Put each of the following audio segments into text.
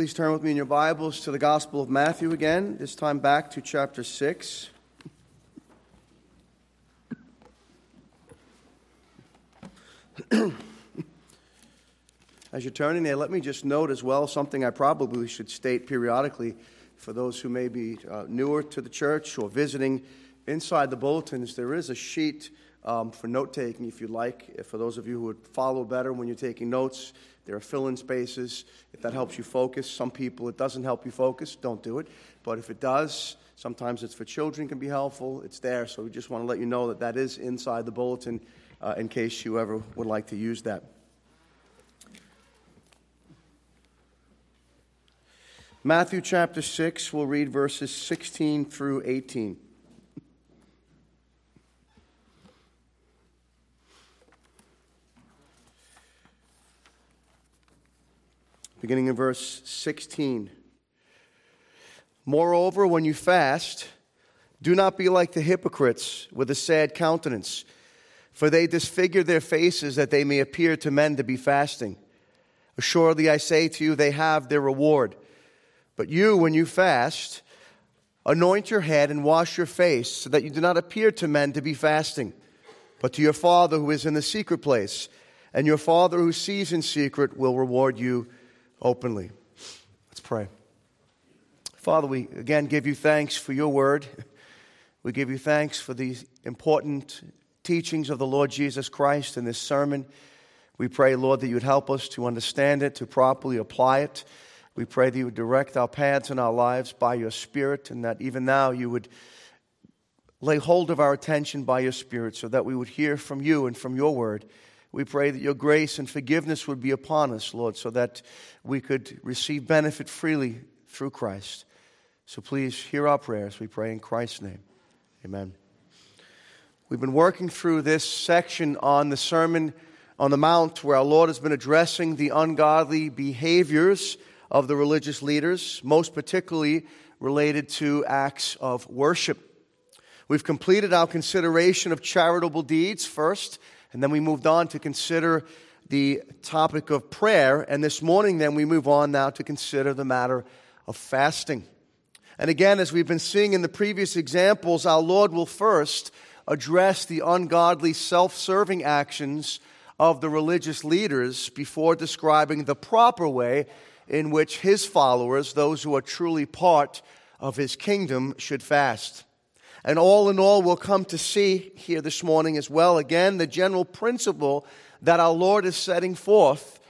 Please turn with me in your Bibles to the Gospel of Matthew again, this time back to chapter 6. As you're turning there, let me just note as well something I probably should state periodically for those who may be uh, newer to the church or visiting. Inside the bulletins, there is a sheet um, for note taking if you'd like. For those of you who would follow better when you're taking notes, there are fill in spaces if that helps you focus. Some people, it doesn't help you focus, don't do it. But if it does, sometimes it's for children, can be helpful. It's there. So we just want to let you know that that is inside the bulletin uh, in case you ever would like to use that. Matthew chapter 6, we'll read verses 16 through 18. Beginning in verse 16. Moreover, when you fast, do not be like the hypocrites with a sad countenance, for they disfigure their faces that they may appear to men to be fasting. Assuredly, I say to you, they have their reward. But you, when you fast, anoint your head and wash your face, so that you do not appear to men to be fasting, but to your Father who is in the secret place. And your Father who sees in secret will reward you openly. Let's pray. Father, we again give you thanks for your word. We give you thanks for these important teachings of the Lord Jesus Christ in this sermon. We pray, Lord, that you would help us to understand it, to properly apply it. We pray that you would direct our paths in our lives by your Spirit, and that even now you would lay hold of our attention by your Spirit so that we would hear from you and from your word. We pray that your grace and forgiveness would be upon us, Lord, so that we could receive benefit freely through Christ. So please hear our prayers, we pray in Christ's name. Amen. We've been working through this section on the Sermon on the Mount where our Lord has been addressing the ungodly behaviors of the religious leaders, most particularly related to acts of worship. We've completed our consideration of charitable deeds first and then we moved on to consider the topic of prayer. And this morning, then, we move on now to consider the matter of fasting. And again, as we've been seeing in the previous examples, our Lord will first address the ungodly, self serving actions of the religious leaders before describing the proper way in which his followers, those who are truly part of his kingdom, should fast. And all in all, we'll come to see here this morning as well, again, the general principle that our Lord is setting forth,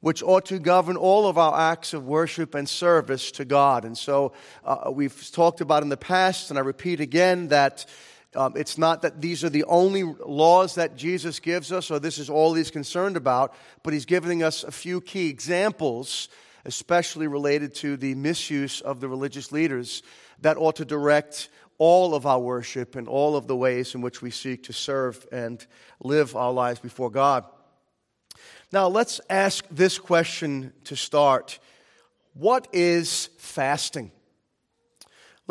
which ought to govern all of our acts of worship and service to God. And so uh, we've talked about in the past, and I repeat again that um, it's not that these are the only laws that Jesus gives us, or this is all he's concerned about, but he's giving us a few key examples, especially related to the misuse of the religious leaders, that ought to direct all of our worship and all of the ways in which we seek to serve and live our lives before God. Now, let's ask this question to start What is fasting?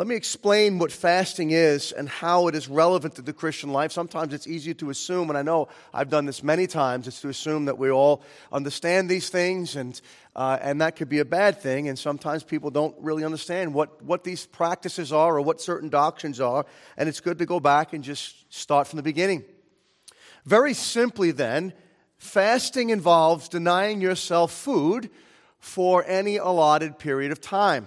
Let me explain what fasting is and how it is relevant to the Christian life. Sometimes it's easy to assume, and I know I've done this many times, it's to assume that we all understand these things, and, uh, and that could be a bad thing. And sometimes people don't really understand what, what these practices are or what certain doctrines are, and it's good to go back and just start from the beginning. Very simply, then, fasting involves denying yourself food for any allotted period of time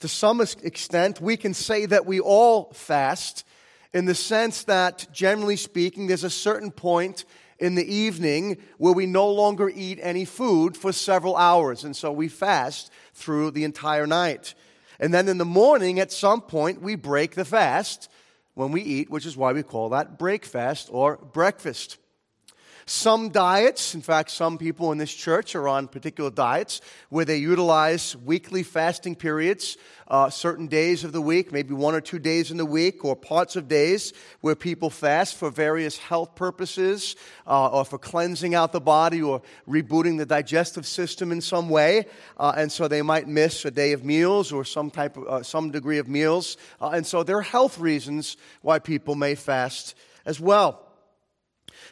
to some extent, we can say that we all fast in the sense that, generally speaking, there's a certain point in the evening where we no longer eat any food for several hours. And so we fast through the entire night. And then in the morning, at some point, we break the fast when we eat, which is why we call that break fast or breakfast. Some diets, in fact, some people in this church are on particular diets where they utilize weekly fasting periods, uh, certain days of the week, maybe one or two days in the week, or parts of days where people fast for various health purposes, uh, or for cleansing out the body, or rebooting the digestive system in some way. Uh, and so they might miss a day of meals or some type of, uh, some degree of meals. Uh, and so there are health reasons why people may fast as well.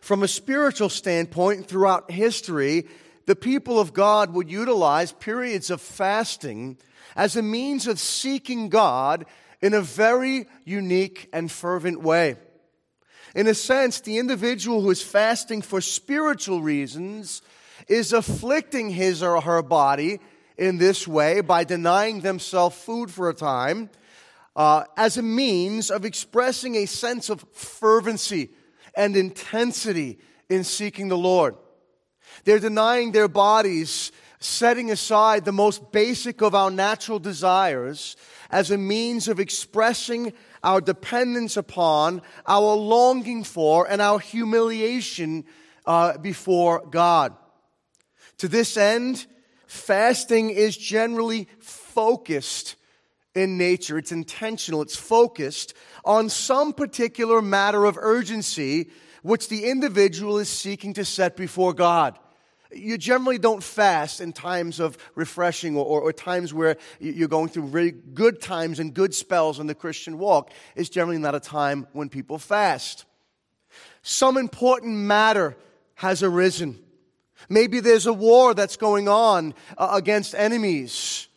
From a spiritual standpoint, throughout history, the people of God would utilize periods of fasting as a means of seeking God in a very unique and fervent way. In a sense, the individual who is fasting for spiritual reasons is afflicting his or her body in this way by denying themselves food for a time uh, as a means of expressing a sense of fervency and intensity in seeking the Lord. They're denying their bodies, setting aside the most basic of our natural desires as a means of expressing our dependence upon, our longing for, and our humiliation uh, before God. To this end, fasting is generally focused in nature. It's intentional. It's focused on some particular matter of urgency which the individual is seeking to set before God. You generally don't fast in times of refreshing or, or, or, times where you're going through really good times and good spells in the Christian walk. It's generally not a time when people fast. Some important matter has arisen. Maybe there's a war that's going on uh, against enemies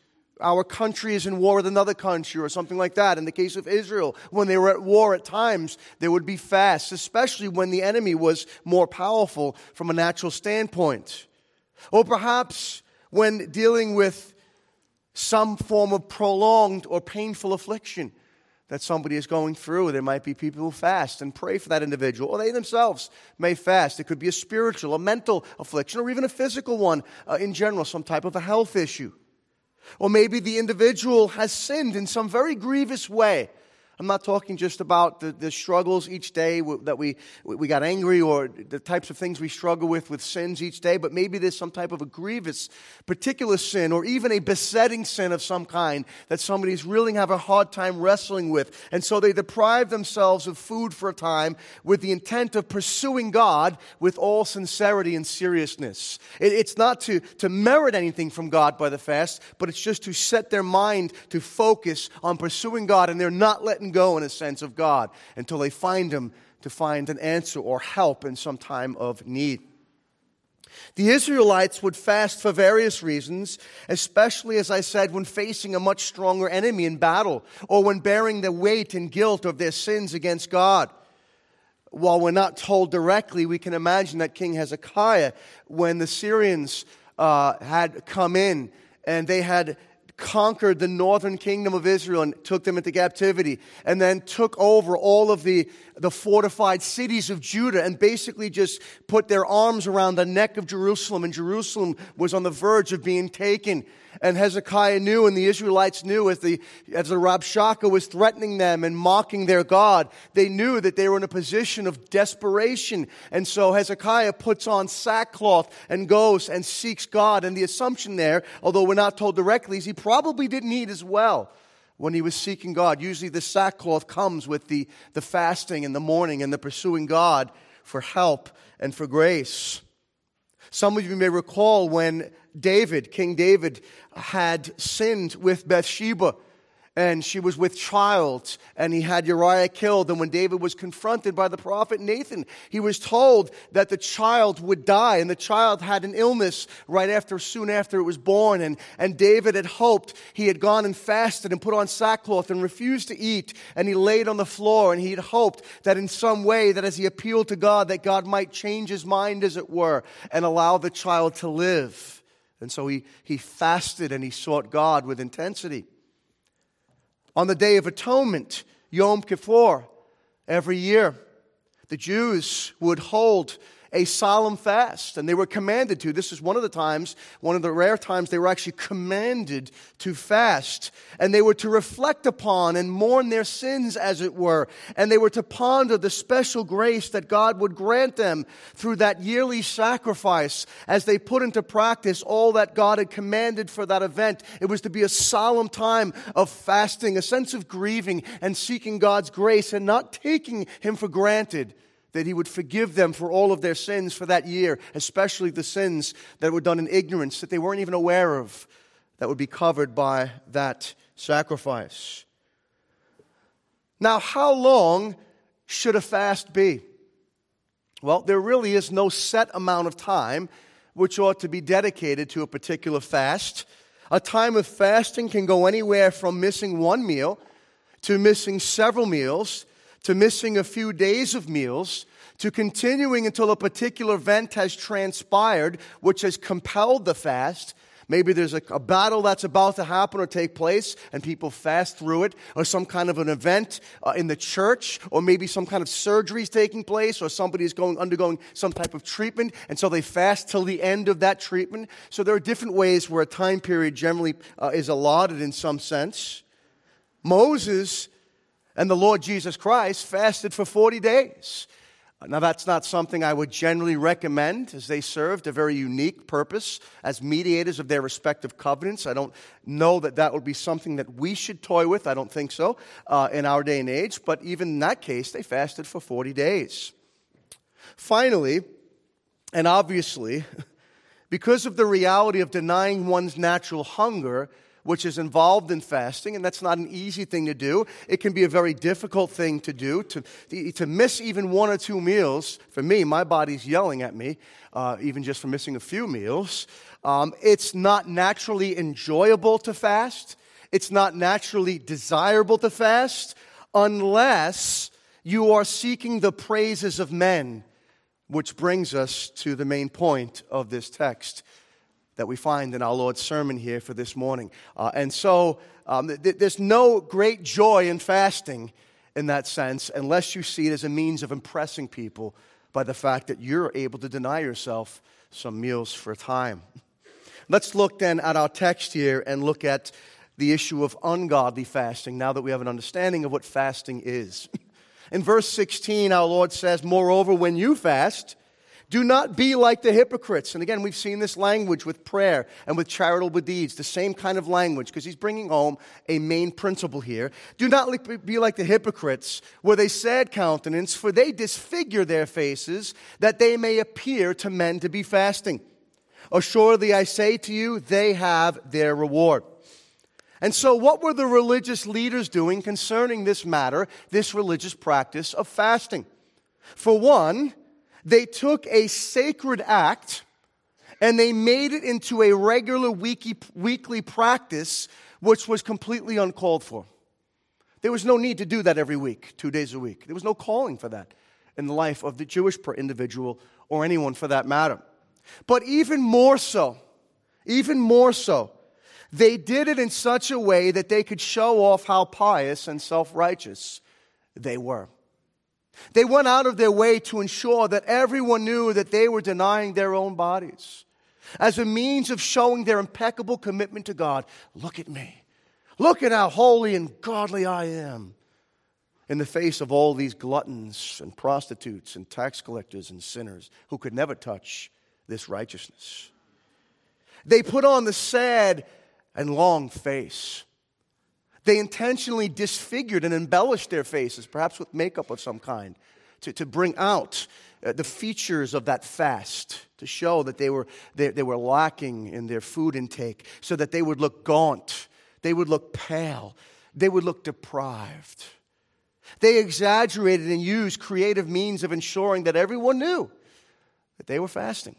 our country is in war with another country or something like that. In the case of Israel, when they were at war at times, there would be fasts, especially when the enemy was more powerful from a natural standpoint. Or perhaps when dealing with some form of prolonged or painful affliction that somebody is going through. There might be people who fast and pray for that individual, or they themselves may fast. It could be a spiritual, a mental affliction, or even a physical one uh, in general, some type of a health issue. Or maybe the individual has sinned in some very grievous way I'm not talking just about the, the struggles each day that we, we got angry or the types of things we struggle with with sins each day, but maybe there's some type of a grievous particular sin or even a besetting sin of some kind that somebody's really have a hard time wrestling with. And so they deprive themselves of food for a time with the intent of pursuing God with all sincerity and seriousness. It, it's not to, to merit anything from God by the fast, but it's just to set their mind to focus on pursuing God and they're not letting go, in a sense, of God until they find Him to find an answer or help in some time of need. The Israelites would fast for various reasons, especially, as I said, when facing a much stronger enemy in battle or when bearing the weight and guilt of their sins against God. While we're not told directly, we can imagine that King Hezekiah, when the Syrians uh, had come in and they had conquered the northern kingdom of Israel and took them into captivity, and then took over all of the, the fortified cities of Judah and basically just put their arms around the neck of Jerusalem, and Jerusalem was on the verge of being taken. And Hezekiah knew, and the Israelites knew, as the, as the Rabshakeh was threatening them and mocking their God, they knew that they were in a position of desperation. And so Hezekiah puts on sackcloth and goes and seeks God. And the assumption there, although we're not told directly, is he probably didn't eat as well when he was seeking God. Usually the sackcloth comes with the, the fasting in the morning and the pursuing God for help and for grace. Some of you may recall when David, King David, had sinned with Bathsheba and she was with child, and he had Uriah killed. And when David was confronted by the prophet Nathan, he was told that the child would die, and the child had an illness right after, soon after it was born. And, and David had hoped he had gone and fasted and put on sackcloth and refused to eat, and he laid on the floor, and he had hoped that in some way, that as he appealed to God, that God might change his mind, as it were, and allow the child to live. And so he, he fasted and he sought God with intensity. On the Day of Atonement, Yom Kippur, every year, the Jews would hold a solemn fast, and they were commanded to. This is one of the times, one of the rare times they were actually commanded to fast. And they were to reflect upon and mourn their sins, as it were. And they were to ponder the special grace that God would grant them through that yearly sacrifice as they put into practice all that God had commanded for that event. It was to be a solemn time of fasting, a sense of grieving and seeking God's grace and not taking Him for granted that he would forgive them for all of their sins for that year, especially the sins that were done in ignorance that they weren't even aware of, that would be covered by that sacrifice. Now, how long should a fast be? Well, there really is no set amount of time which ought to be dedicated to a particular fast. A time of fasting can go anywhere from missing one meal to missing several meals to missing a few days of meals to continuing until a particular event has transpired which has compelled the fast Maybe there's a, a, battle that's about to happen or take place, and people fast through it, or some kind of an event uh, in the church, or maybe some kind of surgery is taking place, or somebody is going undergoing some type of treatment, and so they fast till the end of that treatment. So there are different ways where a time period generally uh, is allotted in some sense. Moses and the Lord Jesus Christ fasted for 40 days. Now, that's not something I would generally recommend as they served a very unique purpose as mediators of their respective covenants. I don't know that that would be something that we should toy with. I don't think so uh, in our day and age. But even in that case, they fasted for 40 days. Finally, and obviously, because of the reality of denying one's natural hunger, which is involved in fasting, and that's not an easy thing to do. It can be a very difficult thing to do. To, to miss even one or two meals, for me, my body's yelling at me, uh, even just for missing a few meals. Um, it's not naturally enjoyable to fast, it's not naturally desirable to fast unless you are seeking the praises of men, which brings us to the main point of this text that we find in our Lord's sermon here for this morning. Uh, and so um, th- there's no great joy in fasting in that sense unless you see it as a means of impressing people by the fact that you're able to deny yourself some meals for a time. Let's look then at our text here and look at the issue of ungodly fasting now that we have an understanding of what fasting is. In verse 16, our Lord says, Moreover, when you fast, do not be like the hypocrites. And again, we've seen this language with prayer and with charitable deeds, the same kind of language, because he's bringing home a main principle here. Do not be like the hypocrites, with a sad countenance, for they disfigure their faces, that they may appear to men to be fasting. Assuredly, I say to you, they have their reward. And so, what were the religious leaders doing concerning this matter, this religious practice of fasting? For one, they took a sacred act and they made it into a regular weekly practice, which was completely uncalled for. There was no need to do that every week, two days a week. There was no calling for that in the life of the Jewish individual or anyone for that matter. But even more so, even more so, they did it in such a way that they could show off how pious and self righteous they were. They went out of their way to ensure that everyone knew that they were denying their own bodies as a means of showing their impeccable commitment to God. Look at me. Look at how holy and godly I am. In the face of all these gluttons and prostitutes and tax collectors and sinners who could never touch this righteousness. They put on the sad and long face they intentionally disfigured and embellished their faces, perhaps with makeup of some kind, to, to bring out uh, the features of that fast, to show that they were, they, they were lacking in their food intake, so that they would look gaunt, they would look pale, they would look deprived. They exaggerated and used creative means of ensuring that everyone knew that they were fasting.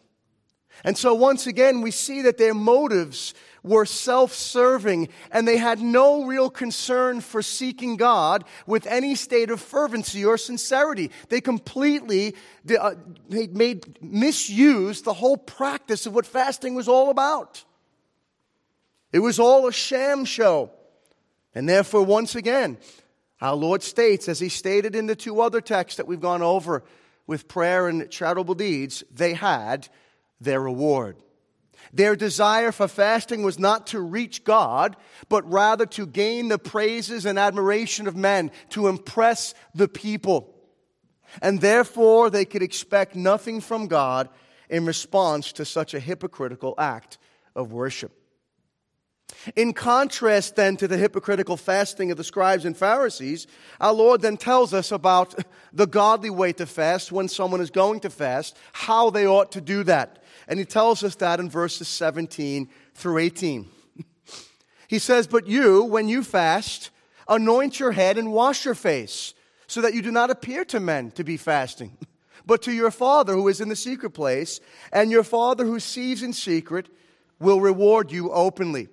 And so, once again, we see that their motives were self serving and they had no real concern for seeking God with any state of fervency or sincerity. They completely uh, made misused the whole practice of what fasting was all about. It was all a sham show. And therefore, once again, our Lord states, as he stated in the two other texts that we've gone over with prayer and charitable deeds, they had their reward. Their desire for fasting was not to reach God, but rather to gain the praises and admiration of men, to impress the people. And therefore, they could expect nothing from God in response to such a hypocritical act of worship. In contrast, then, to the hypocritical fasting of the scribes and Pharisees, our Lord then tells us about the godly way to fast when someone is going to fast, how they ought to do that. And he tells us that in verses 17 through 18. He says, But you, when you fast, anoint your head and wash your face, so that you do not appear to men to be fasting but to your Father who is in the secret place, and your Father who sees in secret will reward you openly.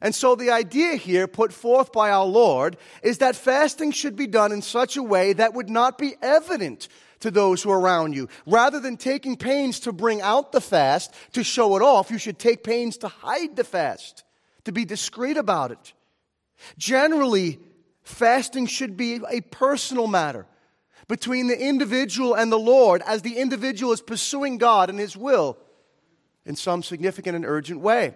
And so the idea here put forth by our Lord is that fasting should be done in such a way that would not be evident to those who are around you. Rather than taking pains to bring out the fast, to show it off, you should take pains to hide the fast, to be discreet about it. Generally, fasting should be a personal matter between the individual and the Lord as the individual is pursuing God and His will in some significant and urgent way.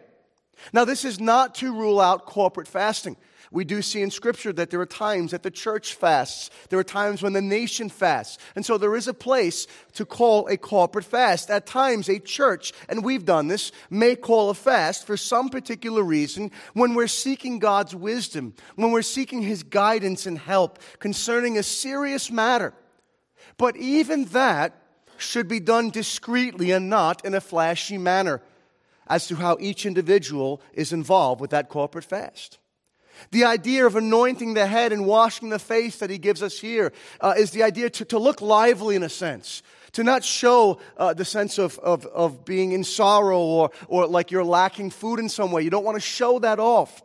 Now, this is not to rule out corporate fasting. We do see in Scripture that there are times that the church fasts. There are times when the nation fasts. And so there is a place to call a corporate fast. At times, a church, and we've done this, may call a fast for some particular reason when we're seeking God's wisdom, when we're seeking His guidance and help concerning a serious matter. But even that should be done discreetly and not in a flashy manner as to how each individual is involved with that corporate fast. The idea of anointing the head and washing the face that he gives us here uh, is the idea to, to look lively in a sense, to not show uh, the sense of, of, of being in sorrow or, or like you're lacking food in some way. You don't want to show that off.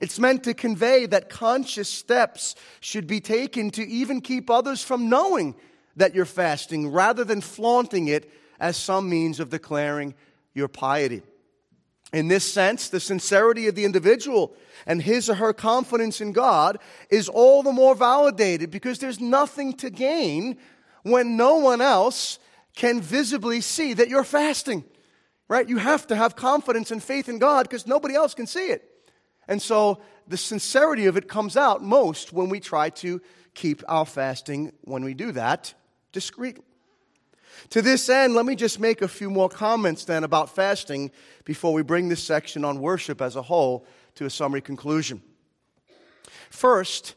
It's meant to convey that conscious steps should be taken to even keep others from knowing that you're fasting rather than flaunting it as some means of declaring your piety. In this sense, the sincerity of the individual and his or her confidence in God is all the more validated because there's nothing to gain when no one else can visibly see that you're fasting. Right? You have to have confidence and faith in God because nobody else can see it. And so the sincerity of it comes out most when we try to keep our fasting when we do that discreetly. To this end, let me just make a few more comments then about fasting before we bring this section on worship as a whole to a summary conclusion. First,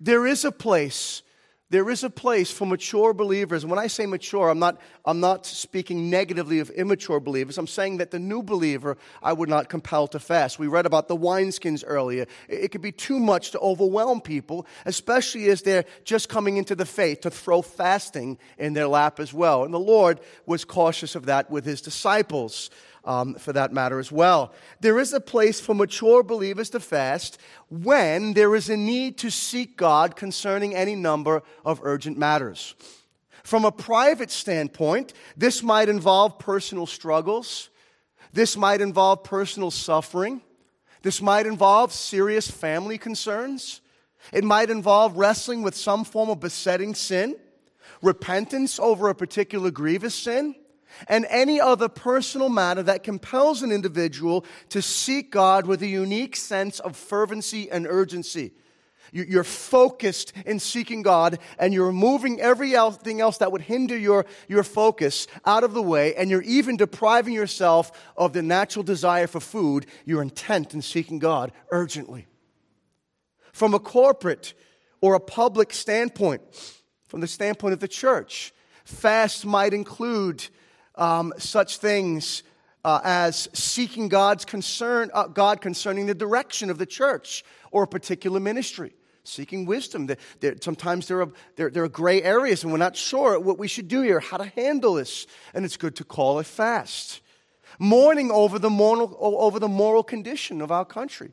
there is a place there is a place for mature believers. And when I say mature, I'm not, I'm not speaking negatively of immature believers. I'm saying that the new believer I would not compel to fast. We read about the wineskins earlier. It could be too much to overwhelm people, especially as they're just coming into the faith, to throw fasting in their lap as well. And the Lord was cautious of that with his disciples um, for that matter as well. There is a place for mature believers to fast when there is a need to seek God concerning any number of urgent matters. From a private standpoint, this might involve personal struggles. This might involve personal suffering. This might involve serious family concerns. It might involve wrestling with some form of besetting sin, repentance over a particular grievous sin and any other personal matter that compels an individual to seek God with a unique sense of fervency and urgency. You're focused in seeking God and you're removing everything else that would hinder your, your focus out of the way, and you're even depriving yourself of the natural desire for food. You're intent in seeking God urgently. From a corporate or a public standpoint, from the standpoint of the church, fast might include um, such things uh, as seeking God's concern, uh, God concerning the direction of the church or a particular ministry. Seeking wisdom. There, sometimes there are, there, there are gray areas and we're not sure what we should do here, how to handle this. And it's good to call a fast. Mourning over the moral, over the moral condition of our country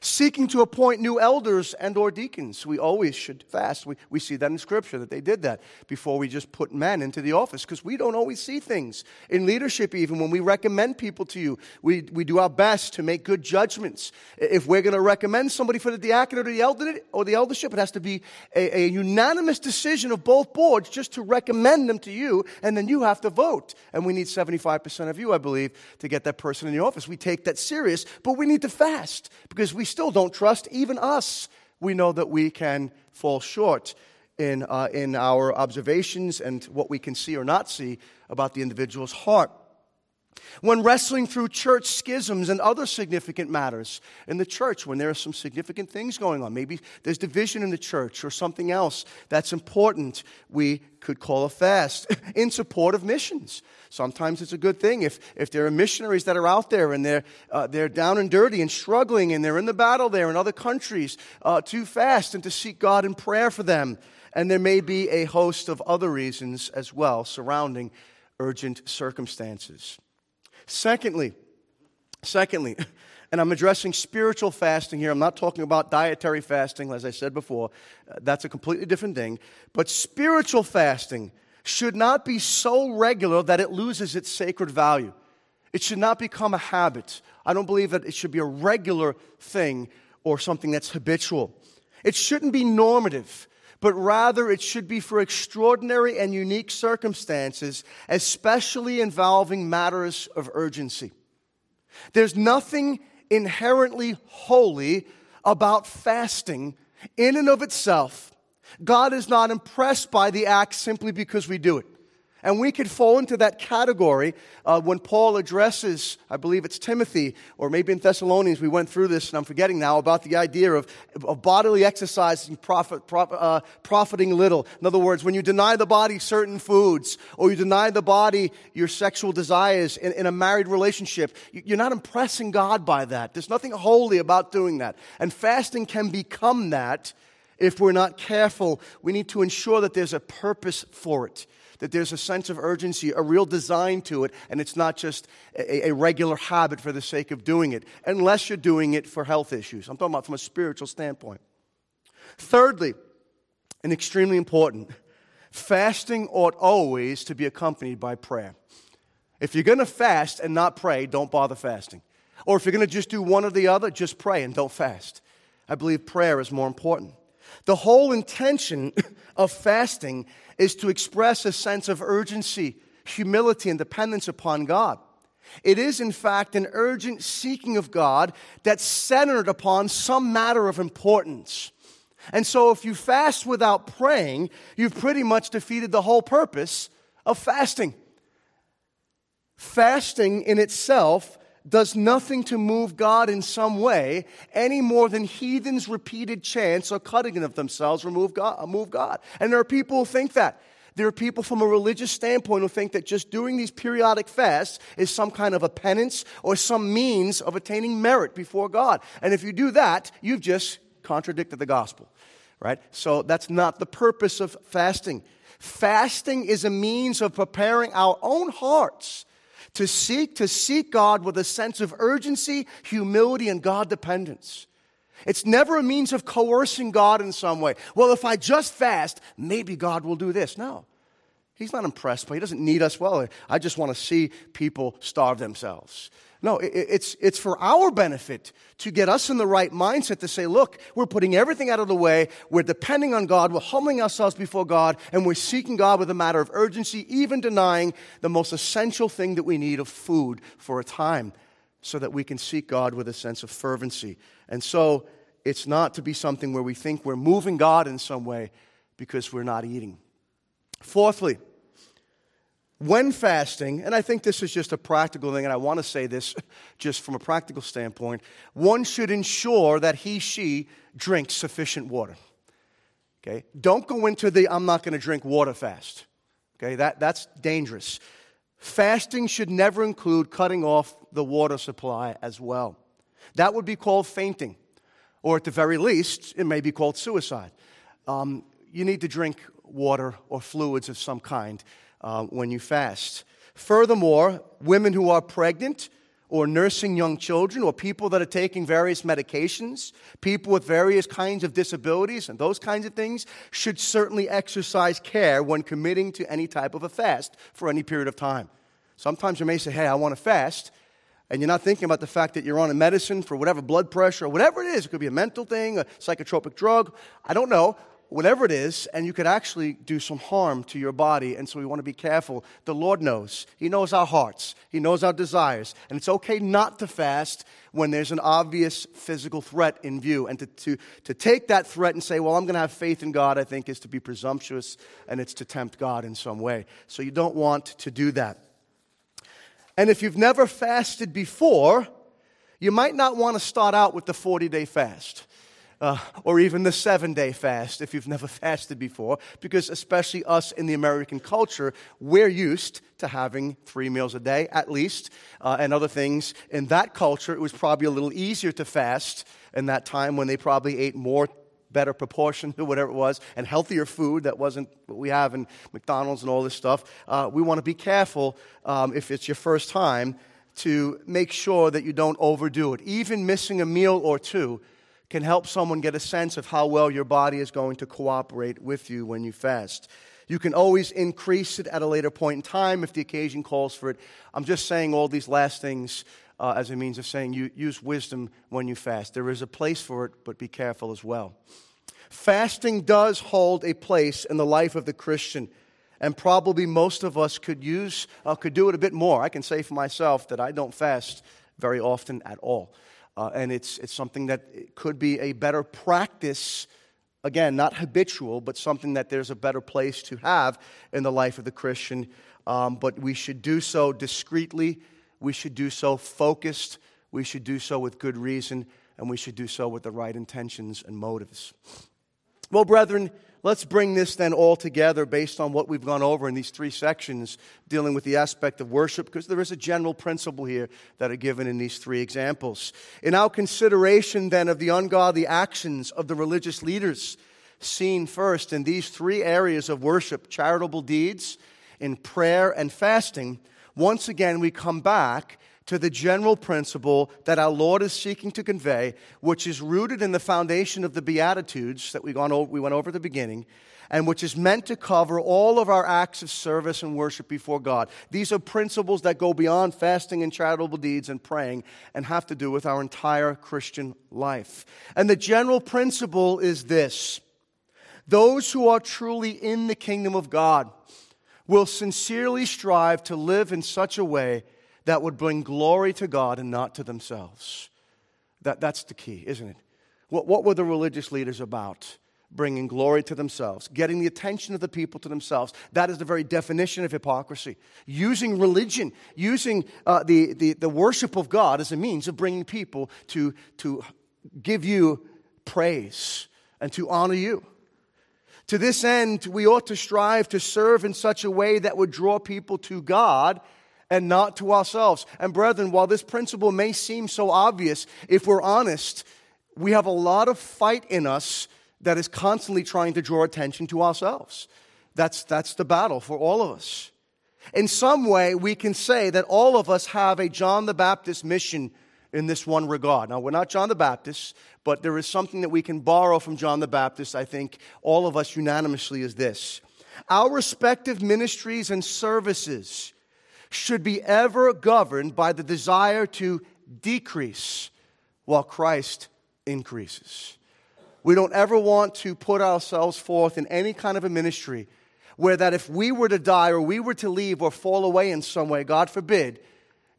seeking to appoint new elders and or deacons. We always should fast. We, we see that in scripture that they did that before we just put men into the office because we don't always see things in leadership even when we recommend people to you. We, we do our best to make good judgments. If we're going to recommend somebody for the diaconate or the, elder, or the eldership it has to be a, a unanimous decision of both boards just to recommend them to you and then you have to vote. And we need 75% of you i believe to get that person in the office. We take that serious but we need to fast because we still don't trust even us. We know that we can fall short in, uh, in our observations and what we can see or not see about the individual's heart. When wrestling through church schisms and other significant matters in the church, when there are some significant things going on, maybe there's division in the church or something else that's important, we could call a fast in support of missions. Sometimes it's a good thing if, if there are missionaries that are out there and they're, uh, they're down and dirty and struggling and they're in the battle there in other countries uh, to fast and to seek God in prayer for them. And there may be a host of other reasons as well surrounding urgent circumstances. Secondly, secondly, and I'm addressing spiritual fasting here. I'm not talking about dietary fasting, as I said before. Uh, that's a completely different thing. But spiritual fasting should not be so regular that it loses its sacred value. It should not become a habit. I don't believe that it should be a regular thing or something that's habitual. It shouldn't be normative but rather it should be for extraordinary and unique circumstances, especially involving matters of urgency. There's nothing inherently holy about fasting in and of itself. God is not impressed by the act simply because we do it. And we could fall into that category uh, when Paul addresses, I believe it's Timothy, or maybe in Thessalonians, we went through this and I'm forgetting now, about the idea of, of bodily exercise and profit, uh, profiting little. In other words, when you deny the body certain foods, or you deny the body your sexual desires in, in a married relationship, you're not impressing God by that. There's nothing holy about doing that. And fasting can become that if we're not careful. We need to ensure that there's a purpose for it that there's a sense of urgency, a real design to it, and it's not just a, a, regular habit for the sake of doing it, unless you're doing it for health issues. I'm talking about from a spiritual standpoint. Thirdly, and extremely important, fasting ought always to be accompanied by prayer. If you're going to fast and not pray, don't bother fasting. Or if you're going to just do one or the other, just pray and don't fast. I believe prayer is more important. The whole intention of fasting is to express a sense of urgency, humility, and dependence upon God. It is, in fact, an urgent seeking of God that's centered upon some matter of importance. And so, if you fast without praying, you've pretty much defeated the whole purpose of fasting. Fasting in itself does nothing to move God in some way any more than heathens' repeated chants or cutting of themselves remove God, uh, move God. And there are people who think that. There are people from a religious standpoint who think that just doing these periodic fasts is some kind of a penance or some means of attaining merit before God. And if you do that, you've just contradicted the gospel, right? So that's not the purpose of fasting. Fasting is a means of preparing our own hearts to seek to seek God with a sense of urgency, humility, and God dependence. It's never a means of coercing God in some way. Well, if I just fast, maybe God will do this. No. He's not impressed, but he doesn't need us. Well, I just want to see people starve themselves. No, it's, it's for our benefit to get us in the right mindset to say, look, we're putting everything out of the way. We're depending on God. We're humbling ourselves before God. And we're seeking God with a matter of urgency, even denying the most essential thing that we need of food for a time so that we can seek God with a sense of fervency. And so it's not to be something where we think we're moving God in some way because we're not eating. Fourthly, when fasting, and I think this is just a practical thing, and I want to say this just from a practical standpoint, one should ensure that he, she drinks sufficient water. Okay? Don't go into the I'm not going to drink water fast. Okay? That, that's dangerous. Fasting should never include cutting off the water supply as well. That would be called fainting, or at the very least, it may be called suicide. Um, you need to drink water or fluids of some kind uh, when you fast. Furthermore, women who are pregnant or nursing young children or people that are taking various medications, people with various kinds of disabilities and those kinds of things should certainly exercise care when committing to any type of a fast for any period of time. Sometimes you may say, Hey, I want to fast. And you're not thinking about the fact that you're on a medicine for whatever blood pressure or whatever it is. It could be a mental thing, a psychotropic drug. I don't know whatever it is, and you could actually do some harm to your body. And so we want to be careful. The Lord knows. He knows our hearts, He knows our desires. And it's okay not to fast when there's an obvious physical threat in view. And to, to, to take that threat and say, well, I'm going to have faith in God, I think is to be presumptuous and it's to tempt God in some way. So you don't want to do that. And if you've never fasted before, you might not want to start out with the 40 day fast. Uh, or even the seven day fast if you've never fasted before, because especially us in the American culture, we're used to having three meals a day at least, uh, and other things. In that culture, it was probably a little easier to fast in that time when they probably ate more better proportion to whatever it was, and healthier food that wasn't what we have in McDonald's and all this stuff. Uh, we want to be careful um, if it's your first time to make sure that you don't overdo it. Even missing a meal or two can help someone get a sense of how well your body is going to cooperate with you when you fast. You can always increase it at a later point in time if the occasion calls for it. I'm just saying all these last things uh, as a means of saying you use wisdom when you fast. There is a place for it, but be careful as well. Fasting does hold a place in the life of the Christian, and probably most of us could use uh, could do it a bit more. I can say for myself that I don't fast very often at all, uh, and it's it's something that could be a better practice. Again, not habitual, but something that there's a better place to have in the life of the Christian. Um, but we should do so discreetly we should do so focused, we should do so with good reason, and we should do so with the right intentions and motives. Well, brethren, let's bring this then all together based on what we've gone over in these three sections dealing with the aspect of worship, because there is a general principle here that are given in these three examples. In our consideration then of the ungodly actions of the religious leaders, seen first in these three areas of worship charitable deeds, in prayer and fasting once again we come back to the general principle that our Lord is seeking to convey, which is rooted in the foundation of the Beatitudes that we, we went over at the beginning, and which is meant to cover all of our acts of service and worship before God. These are principles that go beyond fasting and charitable deeds and praying and have to do with our entire Christian life. And the general principle is this those who are truly in the kingdom of God, will sincerely strive to live in such a way that would bring glory to God and not to themselves. That, that's the key, isn't it? What, what were the religious leaders about? Bringing glory to themselves, getting the attention of the people to themselves. That is the very definition of hypocrisy. Using religion, using uh, the, the, the worship of God as a means of bringing people to, to give you praise and to honor you. To this end, we ought to strive to serve in such a way that would draw people to God and not to ourselves. And brethren, while this principle may seem so obvious, if we're honest, we have a lot of fight in us that is constantly trying to draw attention to ourselves. That's, that's the battle for all of us. In some way, we can say that all of us have a John the Baptist mission in this one regard. Now, we're not John the Baptist, but there is something that we can borrow from John the Baptist, I think, all of us unanimously, is this. Our respective ministries and services should be ever governed by the desire to decrease while Christ increases. We don't ever want to put ourselves forth in any kind of a ministry where that if we were to die or we were to leave or fall away in some way, God forbid,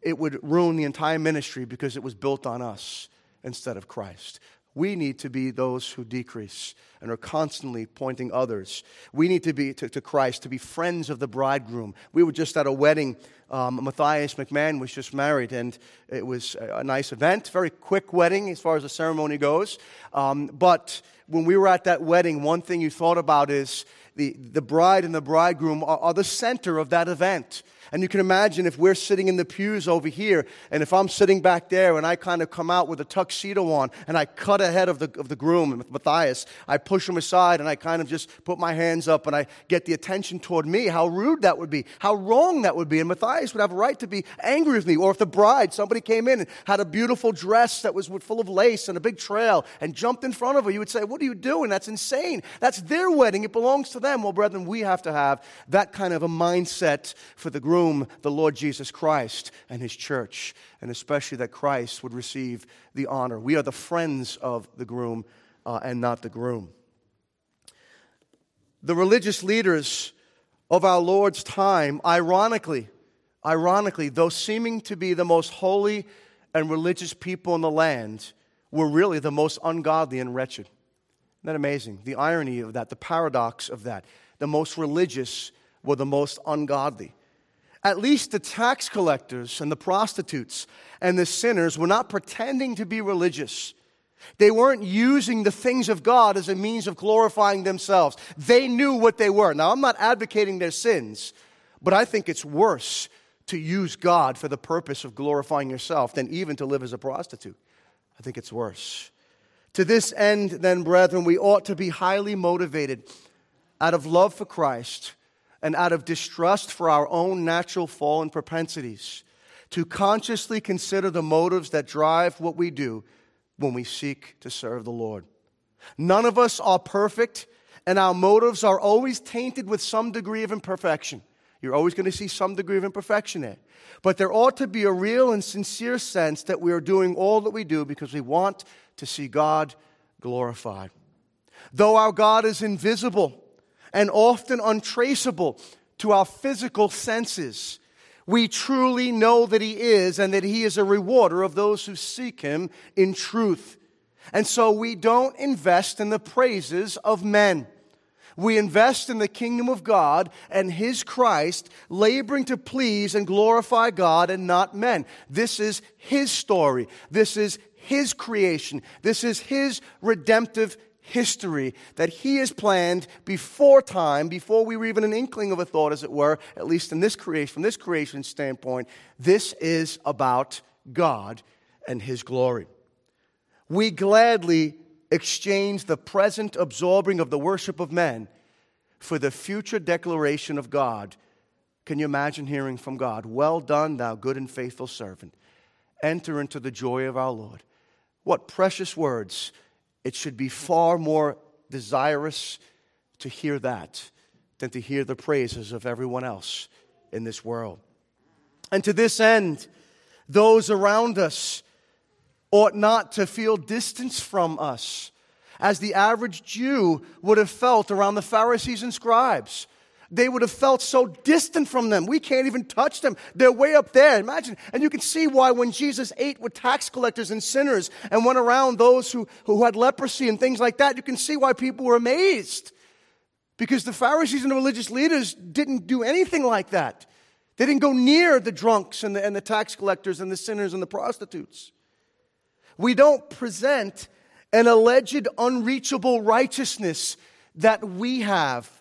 it would ruin the entire ministry because it was built on us instead of Christ. We need to be those who decrease and are constantly pointing others. We need to be to, to Christ, to be friends of the bridegroom. We were just at a wedding. Um, Matthias McMahon was just married, and it was a nice event, very quick wedding as far as the ceremony goes. Um, but when we were at that wedding, one thing you thought about is the, the bride and the bridegroom are, are the center of that event. And you can imagine if we're sitting in the pews over here, and if I'm sitting back there and I kind of come out with a tuxedo on and I cut ahead of the, of the groom, and Matthias, I push him aside and I kind of just put my hands up and I get the attention toward me, how rude that would be, how wrong that would be. And Matthias would have a right to be angry with me. Or if the bride, somebody came in and had a beautiful dress that was full of lace and a big trail and jumped in front of her, you would say, What are you doing? That's insane. That's their wedding. It belongs to them. Well, brethren, we have to have that kind of a mindset for the groom the Lord Jesus Christ and his church, and especially that Christ would receive the honor. We are the friends of the groom uh, and not the groom. The religious leaders of our Lord's time, ironically, ironically, though seeming to be the most holy and religious people in the land, were really the most ungodly and wretched. Isn't that amazing? The irony of that, the paradox of that. The most religious were the most ungodly. At least the tax collectors and the prostitutes and the sinners were not pretending to be religious. They weren't using the things of God as a means of glorifying themselves. They knew what they were. Now, I'm not advocating their sins, but I think it's worse to use God for the purpose of glorifying yourself than even to live as a prostitute. I think it's worse. To this end, then, brethren, we ought to be highly motivated out of love for Christ and out of distrust for our own natural fallen propensities to consciously consider the motives that drive what we do when we seek to serve the Lord. None of us are perfect, and our motives are always tainted with some degree of imperfection. You're always going to see some degree of imperfection there. But there ought to be a real and sincere sense that we are doing all that we do because we want to see God glorified. Though our God is invisible and often untraceable to our physical senses, we truly know that He is and that He is a rewarder of those who seek Him in truth. And so we don't invest in the praises of men. We invest in the kingdom of God and His Christ, laboring to please and glorify God and not men. This is His story. This is His creation. This is His redemptive history that He has planned before time, before we were even an inkling of a thought, as it were, at least in this creation, from this creation standpoint. This is about God and His glory. We gladly exchange the present absorbing of the worship of men for the future declaration of God. Can you imagine hearing from God? Well done, thou good and faithful servant. Enter into the joy of our Lord. What precious words it should be far more desirous to hear that than to hear the praises of everyone else in this world. And to this end, those around us ought not to feel distance from us, as the average Jew would have felt around the Pharisees and scribes they would have felt so distant from them. We can't even touch them. They're way up there. Imagine. And you can see why when Jesus ate with tax collectors and sinners and went around those who, who had leprosy and things like that, you can see why people were amazed. Because the Pharisees and the religious leaders didn't do anything like that. They didn't go near the drunks and the, and the tax collectors and the sinners and the prostitutes. We don't present an alleged unreachable righteousness that we have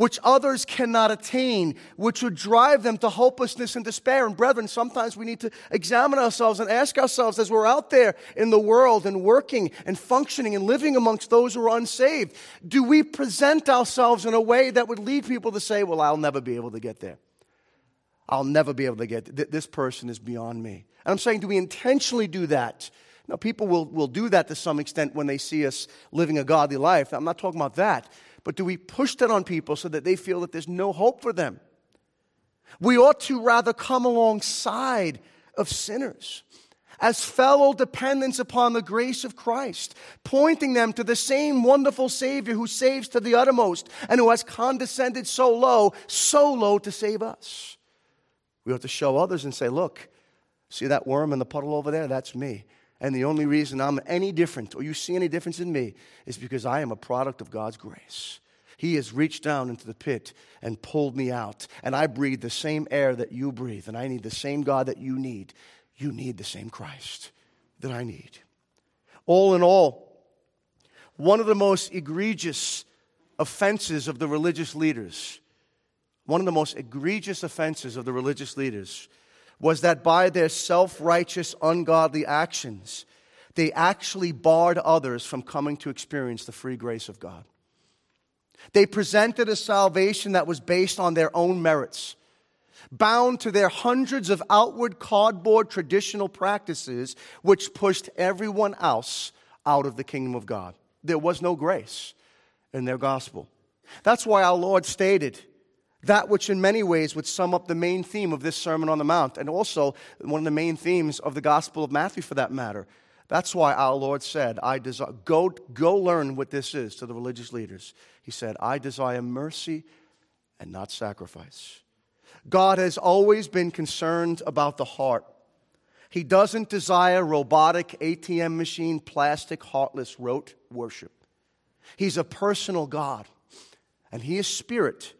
which others cannot attain, which would drive them to hopelessness and despair. And brethren, sometimes we need to examine ourselves and ask ourselves as we're out there in the world and working and functioning and living amongst those who are unsaved, do we present ourselves in a way that would lead people to say, well, I'll never be able to get there. I'll never be able to get there. This person is beyond me. And I'm saying, do we intentionally do that? Now, people will, will do that to some extent when they see us living a godly life. I'm not talking about that but do we push that on people so that they feel that there's no hope for them? We ought to rather come alongside of sinners as fellow dependents upon the grace of Christ, pointing them to the same wonderful Savior who saves to the uttermost and who has condescended so low, so low to save us. We ought to show others and say, Look, see that worm in the puddle over there? That's me. And the only reason I'm any different, or you see any difference in me, is because I am a product of God's grace. He has reached down into the pit and pulled me out. And I breathe the same air that you breathe. And I need the same God that you need. You need the same Christ that I need. All in all, one of the most egregious offenses of the religious leaders, one of the most egregious offenses of the religious leaders was that by their self righteous, ungodly actions, they actually barred others from coming to experience the free grace of God. They presented a salvation that was based on their own merits, bound to their hundreds of outward cardboard traditional practices, which pushed everyone else out of the kingdom of God. There was no grace in their gospel. That's why our Lord stated that which in many ways would sum up the main theme of this Sermon on the Mount, and also one of the main themes of the Gospel of Matthew for that matter. That's why our Lord said, I desire, go, go learn what this is to the religious leaders. He said, I desire mercy and not sacrifice. God has always been concerned about the heart. He doesn't desire robotic ATM machine, plastic, heartless, rote worship. He's a personal God, and He is spirit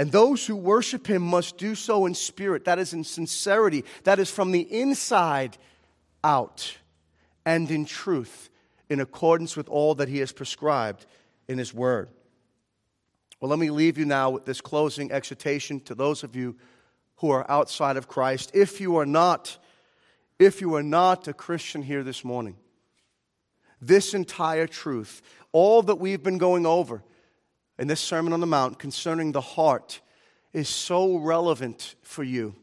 And those who worship him must do so in spirit. That is in sincerity. That is from the inside out and in truth, in accordance with all that he has prescribed in his word. Well, let me leave you now with this closing exhortation to those of you who are outside of Christ. If you are not, if you are not a Christian here this morning, this entire truth, all that we've been going over in this Sermon on the Mount concerning the heart, is so relevant for you.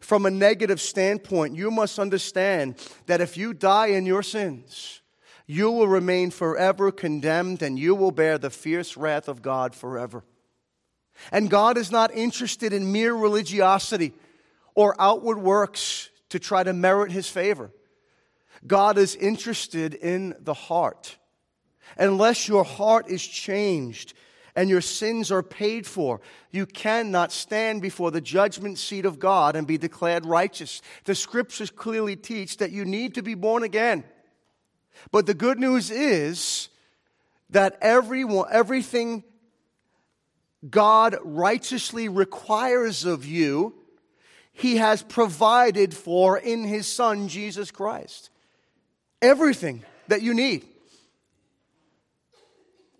From a negative standpoint, you must understand that if you die in your sins, you will remain forever condemned and you will bear the fierce wrath of God forever. And God is not interested in mere religiosity or outward works to try to merit his favor. God is interested in the heart. Unless your heart is changed and your sins are paid for, you cannot stand before the judgment seat of God and be declared righteous. The scriptures clearly teach that you need to be born again. But the good news is that everyone, everything God righteously requires of you, He has provided for in His Son, Jesus Christ. Everything that you need.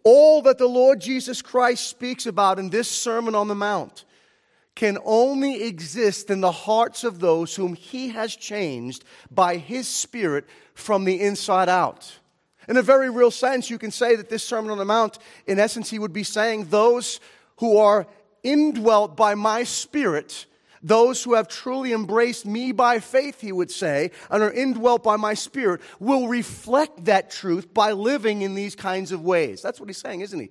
All that the Lord Jesus Christ speaks about in this Sermon on the Mount can only exist in the hearts of those whom He has changed by His Spirit from the inside out. In a very real sense, you can say that this Sermon on the Mount, in essence, He would be saying, Those who are indwelt by my Spirit, those who have truly embraced me by faith, he would say, and are indwelt by my Spirit, will reflect that truth by living in these kinds of ways. That's what he's saying, isn't he?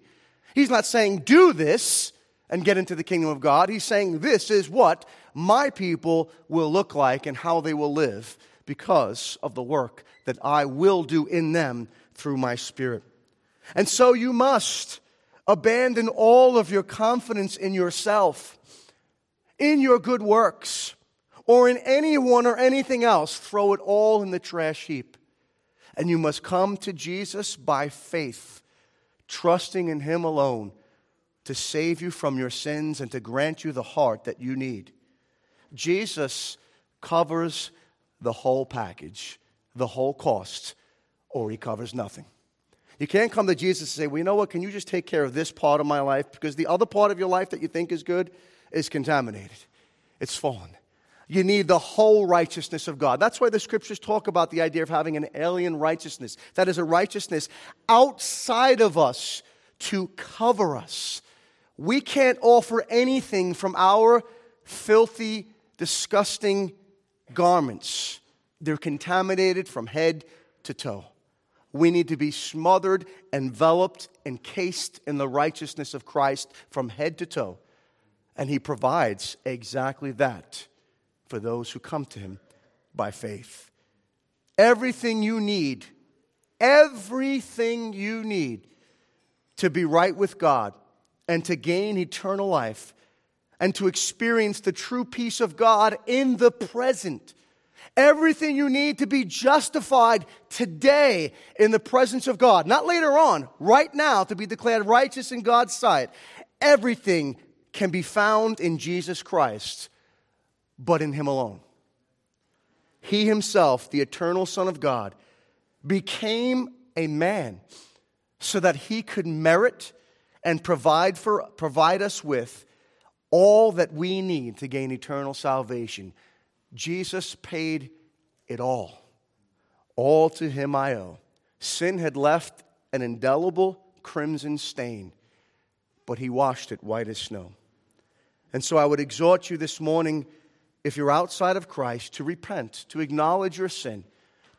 He's not saying, do this and get into the kingdom of God. He's saying, this is what my people will look like and how they will live because of the work that I will do in them through my Spirit. And so you must abandon all of your confidence in yourself, in your good works, or in anyone or anything else. Throw it all in the trash heap. And you must come to Jesus by faith, trusting in Him alone to save you from your sins and to grant you the heart that you need. Jesus covers the whole package, the whole cost, or he covers nothing. You can't come to Jesus and say, Well, you know what? Can you just take care of this part of my life? Because the other part of your life that you think is good is contaminated, it's fallen. You need the whole righteousness of God. That's why the scriptures talk about the idea of having an alien righteousness. That is a righteousness outside of us to cover us. We can't offer anything from our filthy, disgusting garments. They're contaminated from head to toe. We need to be smothered, enveloped, encased in the righteousness of Christ from head to toe. And He provides exactly that for those who come to Him by faith. Everything you need, everything you need to be right with God and to gain eternal life and to experience the true peace of God in the present Everything you need to be justified today in the presence of God, not later on, right now to be declared righteous in God's sight. Everything can be found in Jesus Christ, but in Him alone. He Himself, the eternal Son of God, became a man so that He could merit and provide, for, provide us with all that we need to gain eternal salvation Jesus paid it all. All to him I owe. Sin had left an indelible crimson stain, but he washed it white as snow. And so I would exhort you this morning, if you're outside of Christ, to repent, to acknowledge your sin,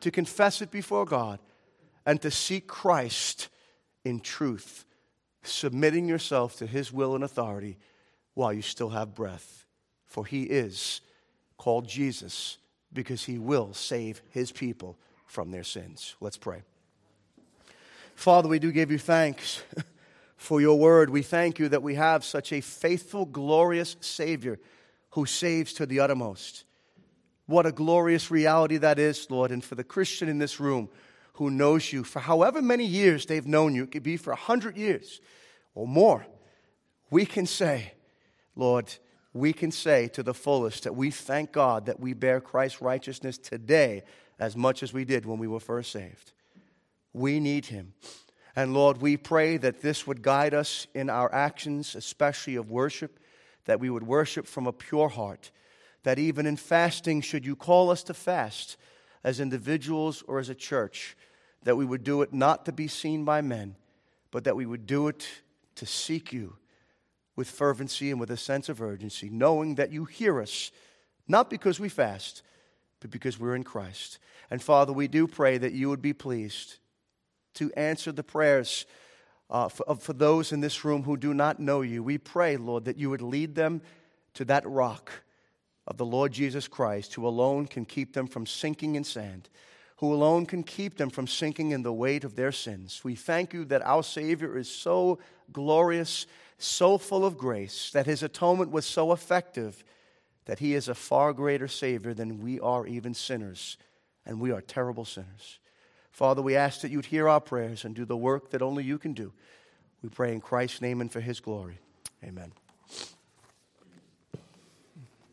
to confess it before God, and to seek Christ in truth, submitting yourself to his will and authority while you still have breath. For he is called Jesus because he will save his people from their sins. Let's pray. Father, we do give you thanks for your word. We thank you that we have such a faithful, glorious Savior who saves to the uttermost. What a glorious reality that is, Lord. And for the Christian in this room who knows you for however many years they've known you, it could be for a hundred years or more, we can say, Lord, we can say to the fullest that we thank God that we bear Christ's righteousness today as much as we did when we were first saved. We need Him. And Lord, we pray that this would guide us in our actions, especially of worship, that we would worship from a pure heart, that even in fasting, should you call us to fast as individuals or as a church, that we would do it not to be seen by men, but that we would do it to seek you with fervency and with a sense of urgency, knowing that you hear us, not because we fast, but because we're in Christ. And Father, we do pray that you would be pleased to answer the prayers uh, for, for those in this room who do not know you. We pray, Lord, that you would lead them to that rock of the Lord Jesus Christ, who alone can keep them from sinking in sand, who alone can keep them from sinking in the weight of their sins. We thank you that our Savior is so glorious so full of grace, that his atonement was so effective that he is a far greater Savior than we are, even sinners, and we are terrible sinners. Father, we ask that you'd hear our prayers and do the work that only you can do. We pray in Christ's name and for his glory. Amen.